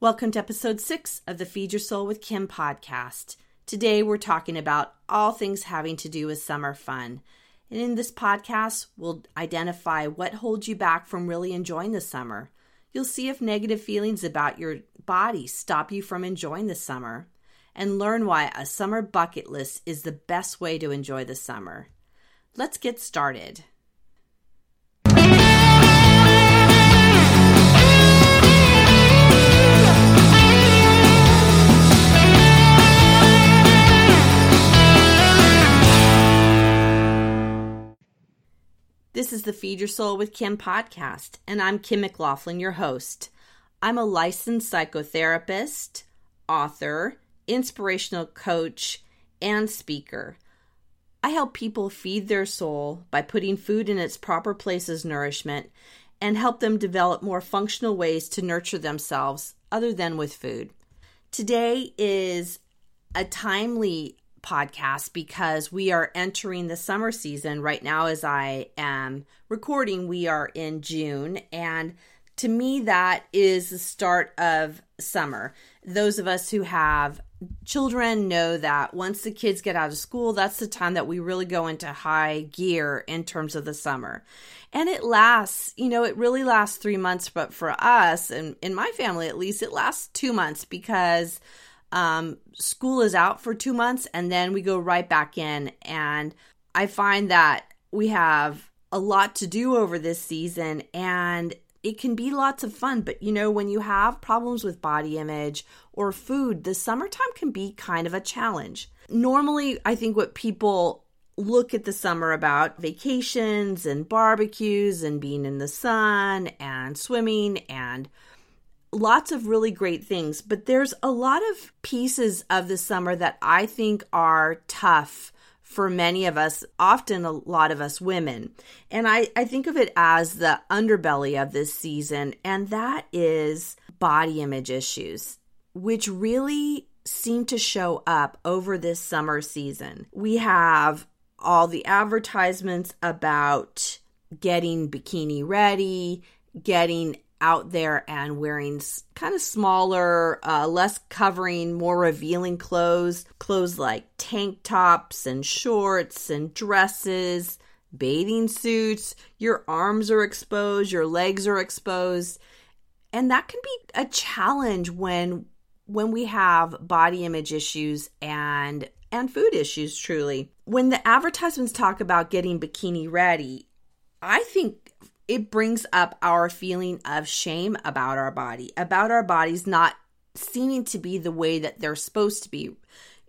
Welcome to episode six of the Feed Your Soul with Kim podcast. Today we're talking about all things having to do with summer fun. And in this podcast, we'll identify what holds you back from really enjoying the summer. You'll see if negative feelings about your body stop you from enjoying the summer, and learn why a summer bucket list is the best way to enjoy the summer. Let's get started. This is the Feed Your Soul with Kim podcast, and I'm Kim McLaughlin, your host. I'm a licensed psychotherapist, author, inspirational coach, and speaker. I help people feed their soul by putting food in its proper place as nourishment and help them develop more functional ways to nurture themselves other than with food. Today is a timely podcast because we are entering the summer season right now as I am recording. We are in June, and to me, that is the start of summer. Those of us who have children know that once the kids get out of school, that's the time that we really go into high gear in terms of the summer. And it lasts, you know, it really lasts three months, but for us and in my family at least, it lasts two months because um, school is out for two months and then we go right back in. And I find that we have a lot to do over this season and it can be lots of fun. But you know, when you have problems with body image or food, the summertime can be kind of a challenge. Normally, I think what people look at the summer about vacations and barbecues and being in the sun and swimming and lots of really great things, but there's a lot of pieces of the summer that I think are tough for many of us, often a lot of us women. And I, I think of it as the underbelly of this season, and that is body image issues, which really seem to show up over this summer season. We have all the advertisements about getting bikini ready, getting out there and wearing kind of smaller, uh, less covering, more revealing clothes. Clothes like tank tops and shorts and dresses, bathing suits. Your arms are exposed, your legs are exposed. And that can be a challenge when when we have body image issues and and food issues truly. When the advertisements talk about getting bikini ready, I think it brings up our feeling of shame about our body, about our bodies not seeming to be the way that they're supposed to be.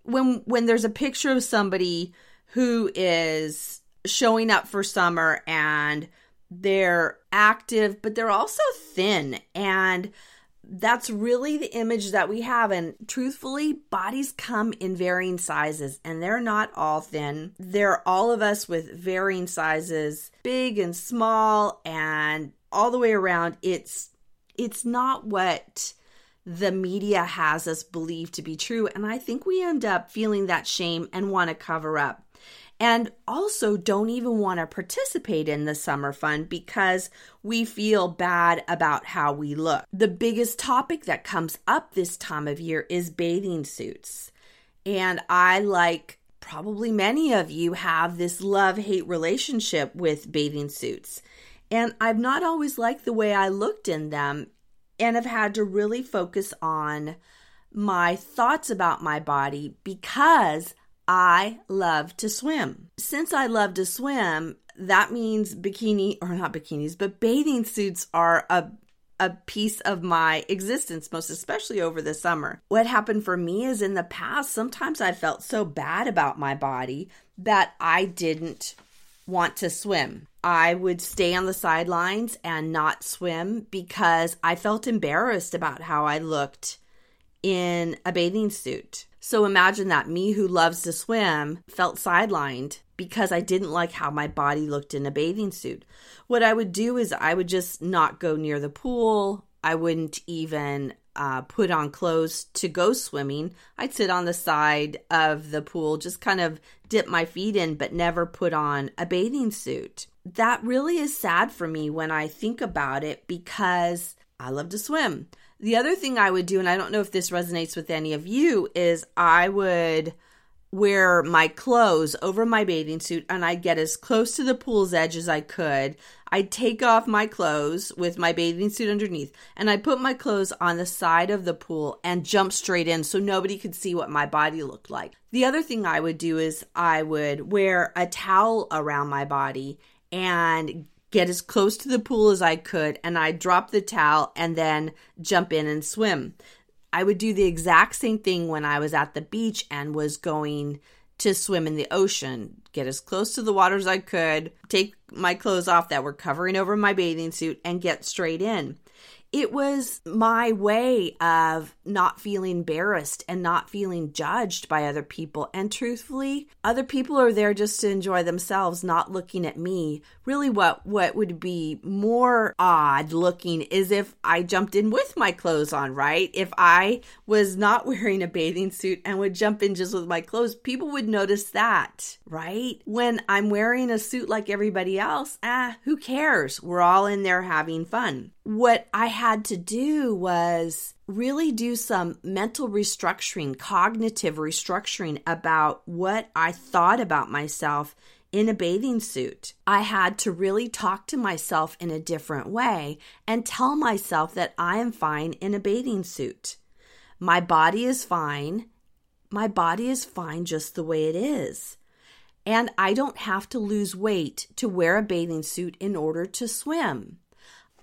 When when there's a picture of somebody who is showing up for summer and they're active but they're also thin and that's really the image that we have. And truthfully, bodies come in varying sizes and they're not all thin. They're all of us with varying sizes, big and small, and all the way around. It's it's not what the media has us believe to be true. And I think we end up feeling that shame and want to cover up and also don't even want to participate in the summer fun because we feel bad about how we look. The biggest topic that comes up this time of year is bathing suits. And I, like probably many of you, have this love hate relationship with bathing suits. And I've not always liked the way I looked in them and have had to really focus on my thoughts about my body because I love to swim. Since I love to swim, that means bikini or not bikinis, but bathing suits are a a piece of my existence, most especially over the summer. What happened for me is in the past, sometimes I felt so bad about my body that I didn't want to swim. I would stay on the sidelines and not swim because I felt embarrassed about how I looked in a bathing suit. So imagine that me who loves to swim felt sidelined because I didn't like how my body looked in a bathing suit. What I would do is I would just not go near the pool. I wouldn't even uh, put on clothes to go swimming. I'd sit on the side of the pool, just kind of dip my feet in, but never put on a bathing suit. That really is sad for me when I think about it because I love to swim. The other thing I would do, and I don't know if this resonates with any of you, is I would wear my clothes over my bathing suit and I'd get as close to the pool's edge as I could. I'd take off my clothes with my bathing suit underneath and I'd put my clothes on the side of the pool and jump straight in so nobody could see what my body looked like. The other thing I would do is I would wear a towel around my body and get as close to the pool as I could and I'd drop the towel and then jump in and swim. I would do the exact same thing when I was at the beach and was going to swim in the ocean. Get as close to the water as I could, take my clothes off that were covering over my bathing suit, and get straight in it was my way of not feeling embarrassed and not feeling judged by other people. And truthfully, other people are there just to enjoy themselves, not looking at me. Really, what, what would be more odd looking is if I jumped in with my clothes on, right? If I was not wearing a bathing suit and would jump in just with my clothes, people would notice that, right? When I'm wearing a suit like everybody else, ah, who cares? We're all in there having fun what I had to do was really do some mental restructuring, cognitive restructuring about what I thought about myself in a bathing suit. I had to really talk to myself in a different way and tell myself that I am fine in a bathing suit. My body is fine. My body is fine just the way it is. And I don't have to lose weight to wear a bathing suit in order to swim.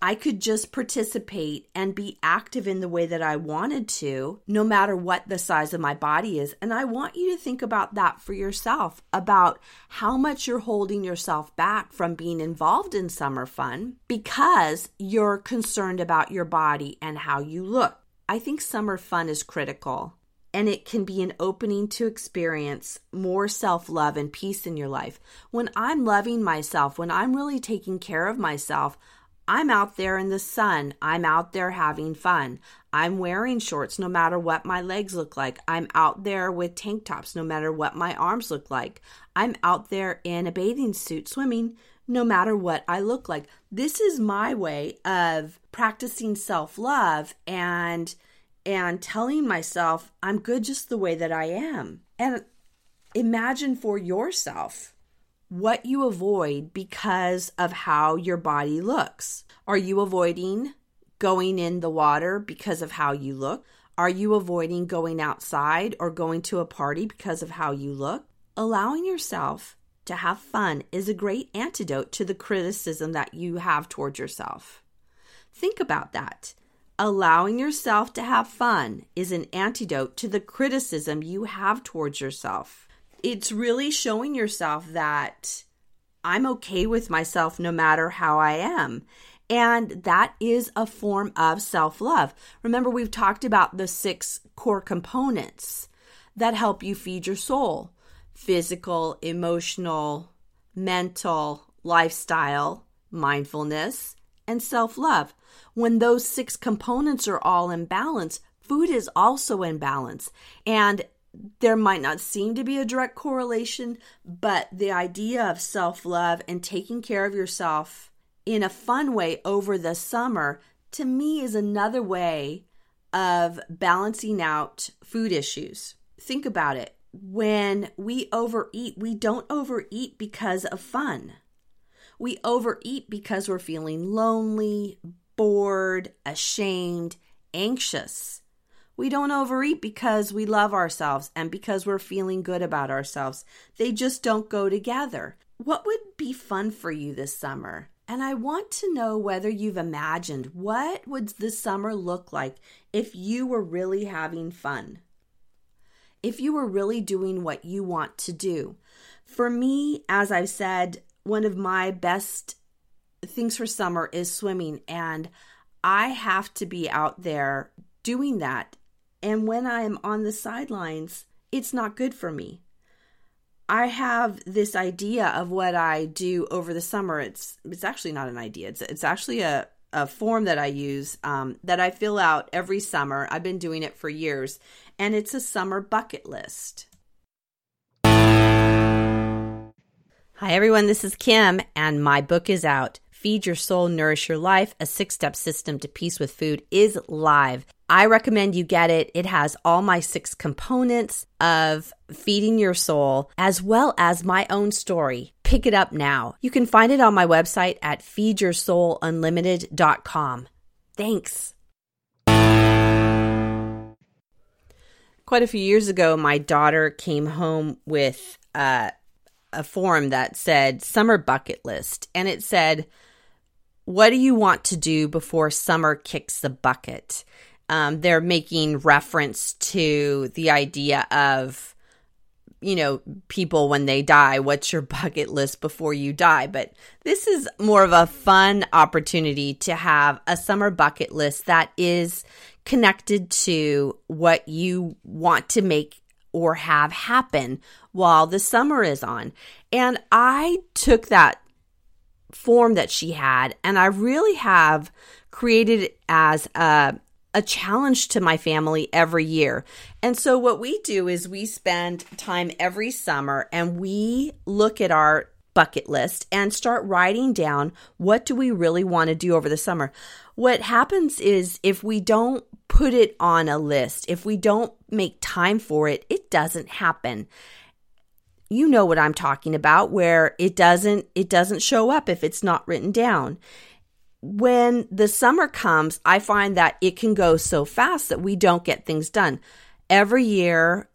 I could just participate and be active in the way that I wanted to, no matter what the size of my body is. And I want you to think about that for yourself about how much you're holding yourself back from being involved in summer fun because you're concerned about your body and how you look. I think summer fun is critical and it can be an opening to experience more self love and peace in your life. When I'm loving myself, when I'm really taking care of myself, I'm out there in the sun. I'm out there having fun. I'm wearing shorts no matter what my legs look like. I'm out there with tank tops no matter what my arms look like. I'm out there in a bathing suit swimming no matter what I look like. This is my way of practicing self-love and and telling myself I'm good just the way that I am. And imagine for yourself what you avoid because of how your body looks. Are you avoiding going in the water because of how you look? Are you avoiding going outside or going to a party because of how you look? Allowing yourself to have fun is a great antidote to the criticism that you have towards yourself. Think about that. Allowing yourself to have fun is an antidote to the criticism you have towards yourself it's really showing yourself that I'm okay with myself no matter how I am. And that is a form of self love. Remember, we've talked about the six core components that help you feed your soul physical, emotional, mental, lifestyle, mindfulness, and self love. When those six components are all in balance, food is also in balance. And there might not seem to be a direct correlation, but the idea of self love and taking care of yourself in a fun way over the summer to me is another way of balancing out food issues. Think about it. When we overeat, we don't overeat because of fun. We overeat because we're feeling lonely, bored, ashamed, anxious. We don't overeat because we love ourselves and because we're feeling good about ourselves. They just don't go together. What would be fun for you this summer? And I want to know whether you've imagined what would this summer look like if you were really having fun. If you were really doing what you want to do. For me, as I've said, one of my best things for summer is swimming and I have to be out there doing that and when I'm on the sidelines, it's not good for me. I have this idea of what I do over the summer. It's it's actually not an idea. It's it's actually a a form that I use um, that I fill out every summer. I've been doing it for years, and it's a summer bucket list. Hi everyone, this is Kim, and my book is out Feed Your Soul, Nourish Your Life, a six step system to peace with food, is live. I recommend you get it. It has all my six components of feeding your soul, as well as my own story. Pick it up now. You can find it on my website at feedyoursoulunlimited.com. Thanks. Quite a few years ago, my daughter came home with uh, a form that said summer bucket list, and it said, What do you want to do before summer kicks the bucket? Um, they're making reference to the idea of you know, people when they die, what's your bucket list before you die? But this is more of a fun opportunity to have a summer bucket list that is connected to what you want to make or have happen while the summer is on. And I took that form that she had and I really have created it as a a challenge to my family every year. And so what we do is we spend time every summer and we look at our bucket list and start writing down what do we really want to do over the summer. What happens is if we don't put it on a list, if we don't make time for it, it doesn't happen. You know what I'm talking about where it doesn't it doesn't show up if it's not written down when the summer comes, I find that it can go so fast that we don't get things done. Every year,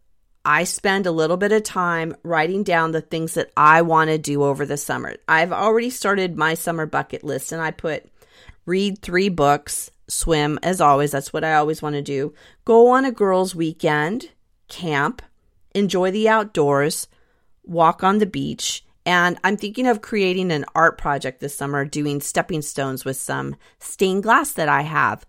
I spend a little bit of time writing down the things that I want to do over the summer. I've already started my summer bucket list and I put read three books, swim as always, that's what I always want to do, go on a girls' weekend, camp, enjoy the outdoors, walk on the beach, and I'm thinking of creating an art project this summer, doing stepping stones with some stained glass that I have.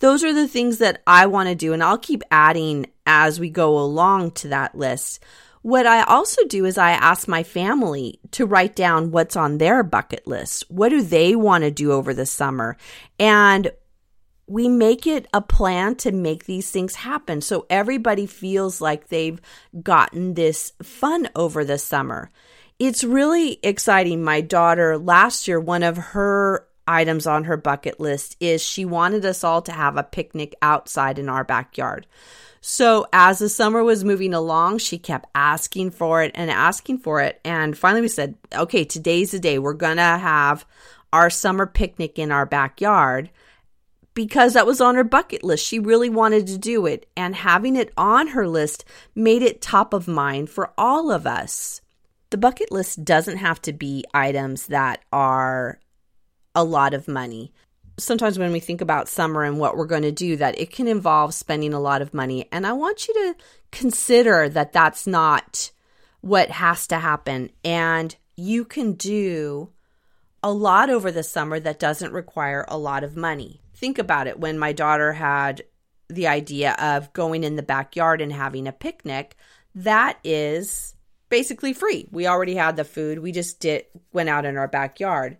Those are the things that I want to do, and I'll keep adding as we go along to that list. What I also do is I ask my family to write down what's on their bucket list. What do they want to do over the summer? And we make it a plan to make these things happen so everybody feels like they've gotten this fun over the summer it's really exciting. My daughter, last year, one of her items on her bucket list is she wanted us all to have a picnic outside in our backyard. So as the summer was moving along, she kept asking for it and asking for it. And finally we said, okay, today's the day. We're going to have our summer picnic in our backyard because that was on her bucket list. She really wanted to do it. And having it on her list made it top of mind for all of us. The bucket list doesn't have to be items that are a lot of money. Sometimes when we think about summer and what we're going to do, that it can involve spending a lot of money. And I want you to consider that that's not what has to happen. And you can do a lot over the summer that doesn't require a lot of money. Think about it when my daughter had the idea of going in the backyard and having a picnic, that is basically free. We already had the food. We just did went out in our backyard.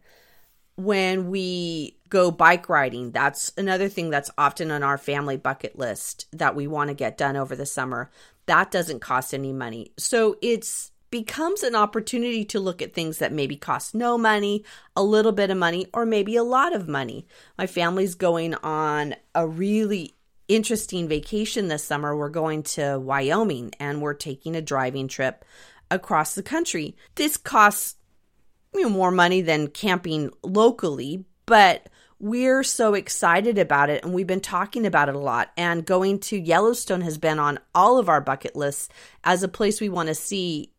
When we go bike riding, that's another thing that's often on our family bucket list that we want to get done over the summer. That doesn't cost any money. So it's becomes an opportunity to look at things that maybe cost no money, a little bit of money, or maybe a lot of money. My family's going on a really interesting vacation this summer. We're going to Wyoming and we're taking a driving trip across the country. This costs you know, more money than camping locally, but we're so excited about it and we've been talking about it a lot. And going to Yellowstone has been on all of our bucket lists as a place we want to see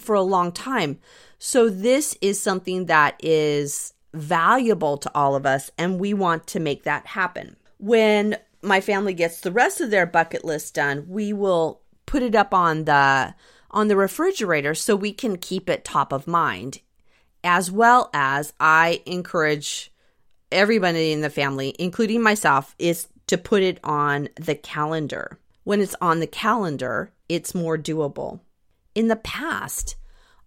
for a long time. So, this is something that is valuable to all of us, and we want to make that happen. When my family gets the rest of their bucket list done, we will put it up on the on the refrigerator so we can keep it top of mind. As well as I encourage everybody in the family, including myself, is to put it on the calendar. When it's on the calendar, it's more doable. In the past,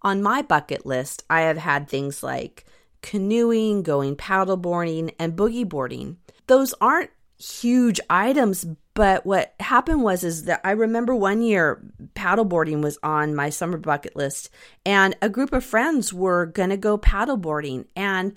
on my bucket list, I have had things like canoeing, going paddleboarding, and boogie boarding. Those aren't huge items, but what happened was is that I remember one year paddleboarding was on my summer bucket list and a group of friends were going to go paddleboarding and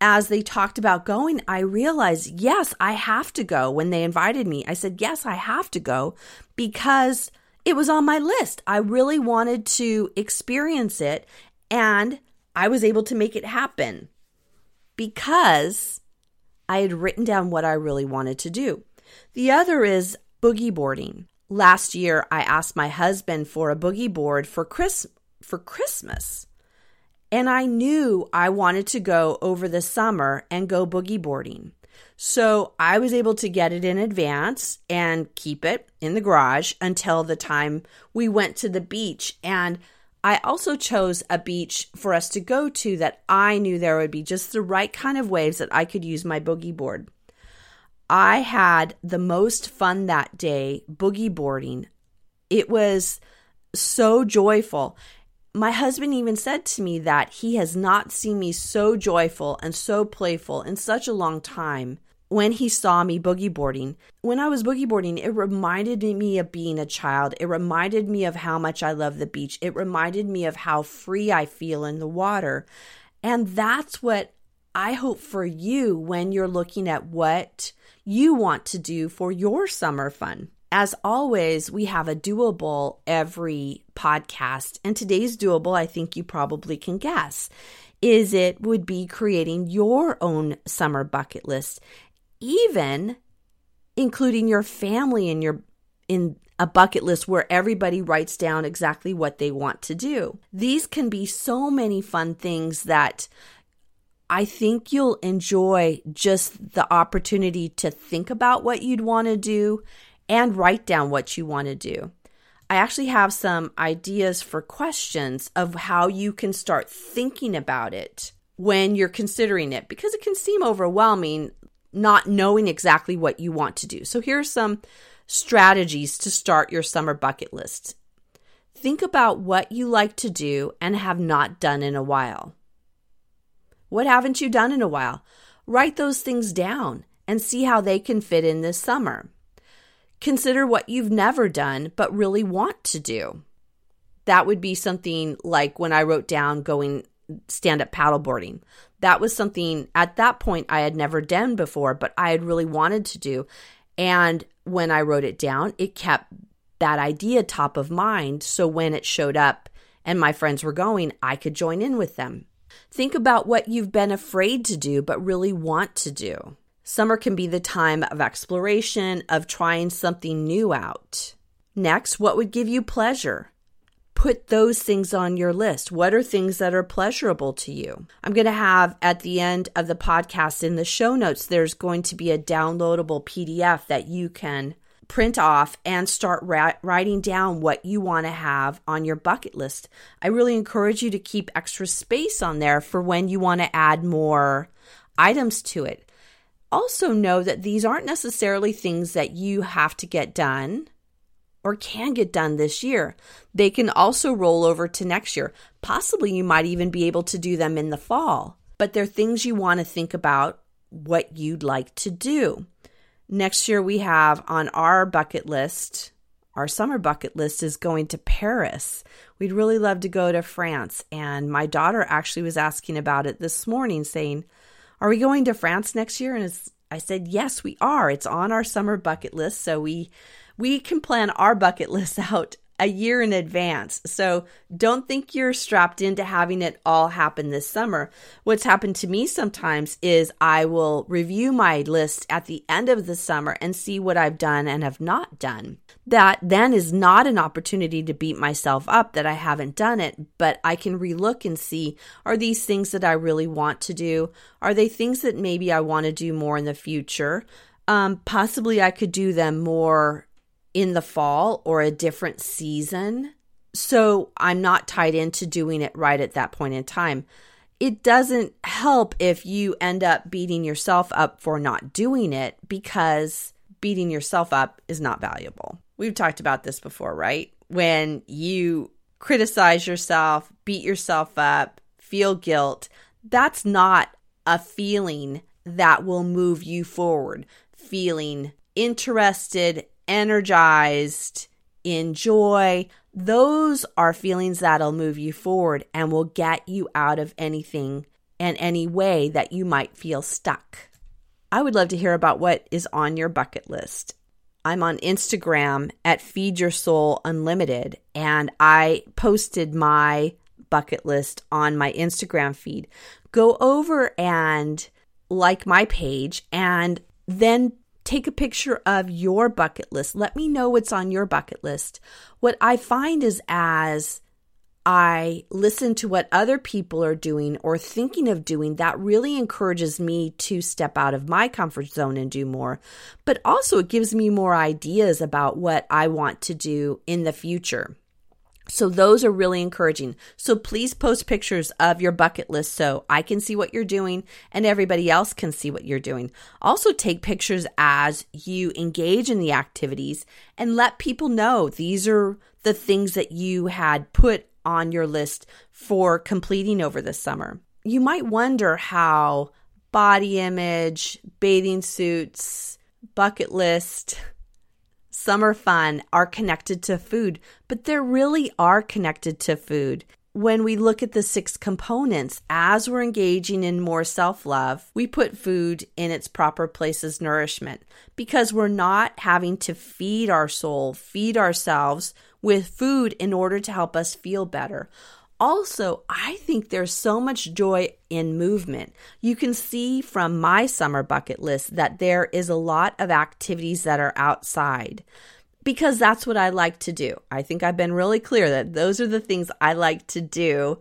as they talked about going, I realized, yes, I have to go. When they invited me, I said, yes, I have to go because it was on my list. I really wanted to experience it and I was able to make it happen because I had written down what I really wanted to do. The other is boogie boarding. Last year, I asked my husband for a boogie board for Chris for Christmas. And I knew I wanted to go over the summer and go boogie boarding. So I was able to get it in advance and keep it in the garage until the time we went to the beach. And I also chose a beach for us to go to that I knew there would be just the right kind of waves that I could use my boogie board. I had the most fun that day boogie boarding. It was so joyful my husband even said to me that he has not seen me so joyful and so playful in such a long time when he saw me boogie boarding. When I was boogie boarding, it reminded me of being a child. It reminded me of how much I love the beach. It reminded me of how free I feel in the water. And that's what I hope for you when you're looking at what you want to do for your summer fun. As always, we have a doable every podcast. And today's doable, I think you probably can guess, is it would be creating your own summer bucket list, even including your family in your in a bucket list where everybody writes down exactly what they want to do. These can be so many fun things that I think you'll enjoy just the opportunity to think about what you'd want to do and write down what you want to do. I actually have some ideas for questions of how you can start thinking about it when you're considering it because it can seem overwhelming not knowing exactly what you want to do. So here are some strategies to start your summer bucket list. Think about what you like to do and have not done in a while. What haven't you done in a while? Write those things down and see how they can fit in this summer. Consider what you've never done but really want to do. That would be something like when I wrote down going stand up paddleboarding. That was something at that point I had never done before, but I had really wanted to do. And when I wrote it down, it kept that idea top of mind. So when it showed up and my friends were going, I could join in with them. Think about what you've been afraid to do but really want to do. Summer can be the time of exploration, of trying something new out. Next, what would give you pleasure? Put those things on your list. What are things that are pleasurable to you? I'm going to have at the end of the podcast in the show notes, there's going to be a downloadable PDF that you can print off and start ra- writing down what you want to have on your bucket list. I really encourage you to keep extra space on there for when you want to add more items to it also know that these aren't necessarily things that you have to get done or can get done this year. They can also roll over to next year. Possibly you might even be able to do them in the fall, but they're things you want to think about what you'd like to do. Next year, we have on our bucket list, our summer bucket list is going to Paris. We'd really love to go to France. And my daughter actually was asking about it this morning, saying, are we going to France next year? And I said, Yes, we are. It's on our summer bucket list. So we we can plan our bucket list out a year in advance. So don't think you're strapped into having it all happen this summer. What's happened to me sometimes is I will review my list at the end of the summer and see what I've done and have not done. That then is not an opportunity to beat myself up that I haven't done it, but I can relook and see are these things that I really want to do? Are they things that maybe I want to do more in the future? Um, possibly I could do them more in the fall or a different season. So I'm not tied into doing it right at that point in time. It doesn't help if you end up beating yourself up for not doing it because beating yourself up is not valuable. We've talked about this before, right? When you criticize yourself, beat yourself up, feel guilt, that's not a feeling that will move you forward. Feeling interested, energized, in joy. Those are feelings that'll move you forward and will get you out of anything and any way that you might feel stuck. I would love to hear about what is on your bucket list. I'm on Instagram at Feed Your Soul Unlimited, and I posted my bucket list on my Instagram feed. Go over and like my page and then take a picture of your bucket list. Let me know what's on your bucket list. What I find is as I listen to what other people are doing or thinking of doing, that really encourages me to step out of my comfort zone and do more. But also, it gives me more ideas about what I want to do in the future. So, those are really encouraging. So, please post pictures of your bucket list so I can see what you're doing and everybody else can see what you're doing. Also, take pictures as you engage in the activities and let people know these are the things that you had put on your list for completing over the summer. You might wonder how body image, bathing suits, bucket list, summer fun are connected to food, but they really are connected to food. When we look at the six components, as we're engaging in more self love, we put food in its proper place as nourishment because we're not having to feed our soul, feed ourselves with food in order to help us feel better. Also, I think there's so much joy in movement. You can see from my summer bucket list that there is a lot of activities that are outside because that's what I like to do. I think I've been really clear that those are the things I like to do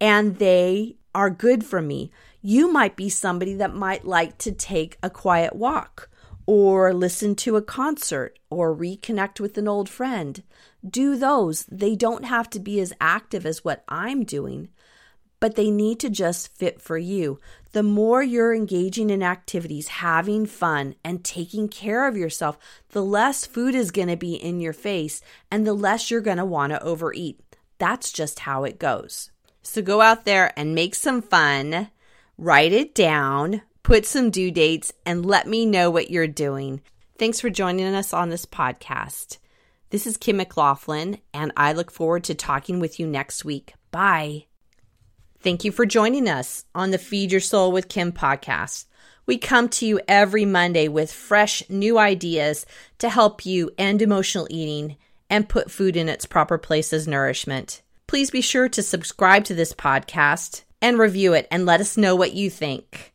and they are good for me. You might be somebody that might like to take a quiet walk or listen to a concert or reconnect with an old friend. Do those. They don't have to be as active as what I'm doing, but they need to just fit for you. The more you're engaging in activities, having fun, and taking care of yourself, the less food is going to be in your face and the less you're going to want to overeat. That's just how it goes. So go out there and make some fun, write it down, put some due dates, and let me know what you're doing. Thanks for joining us on this podcast. This is Kim McLaughlin, and I look forward to talking with you next week. Bye. Thank you for joining us on the Feed Your Soul with Kim podcast. We come to you every Monday with fresh new ideas to help you end emotional eating and put food in its proper place as nourishment. Please be sure to subscribe to this podcast and review it and let us know what you think.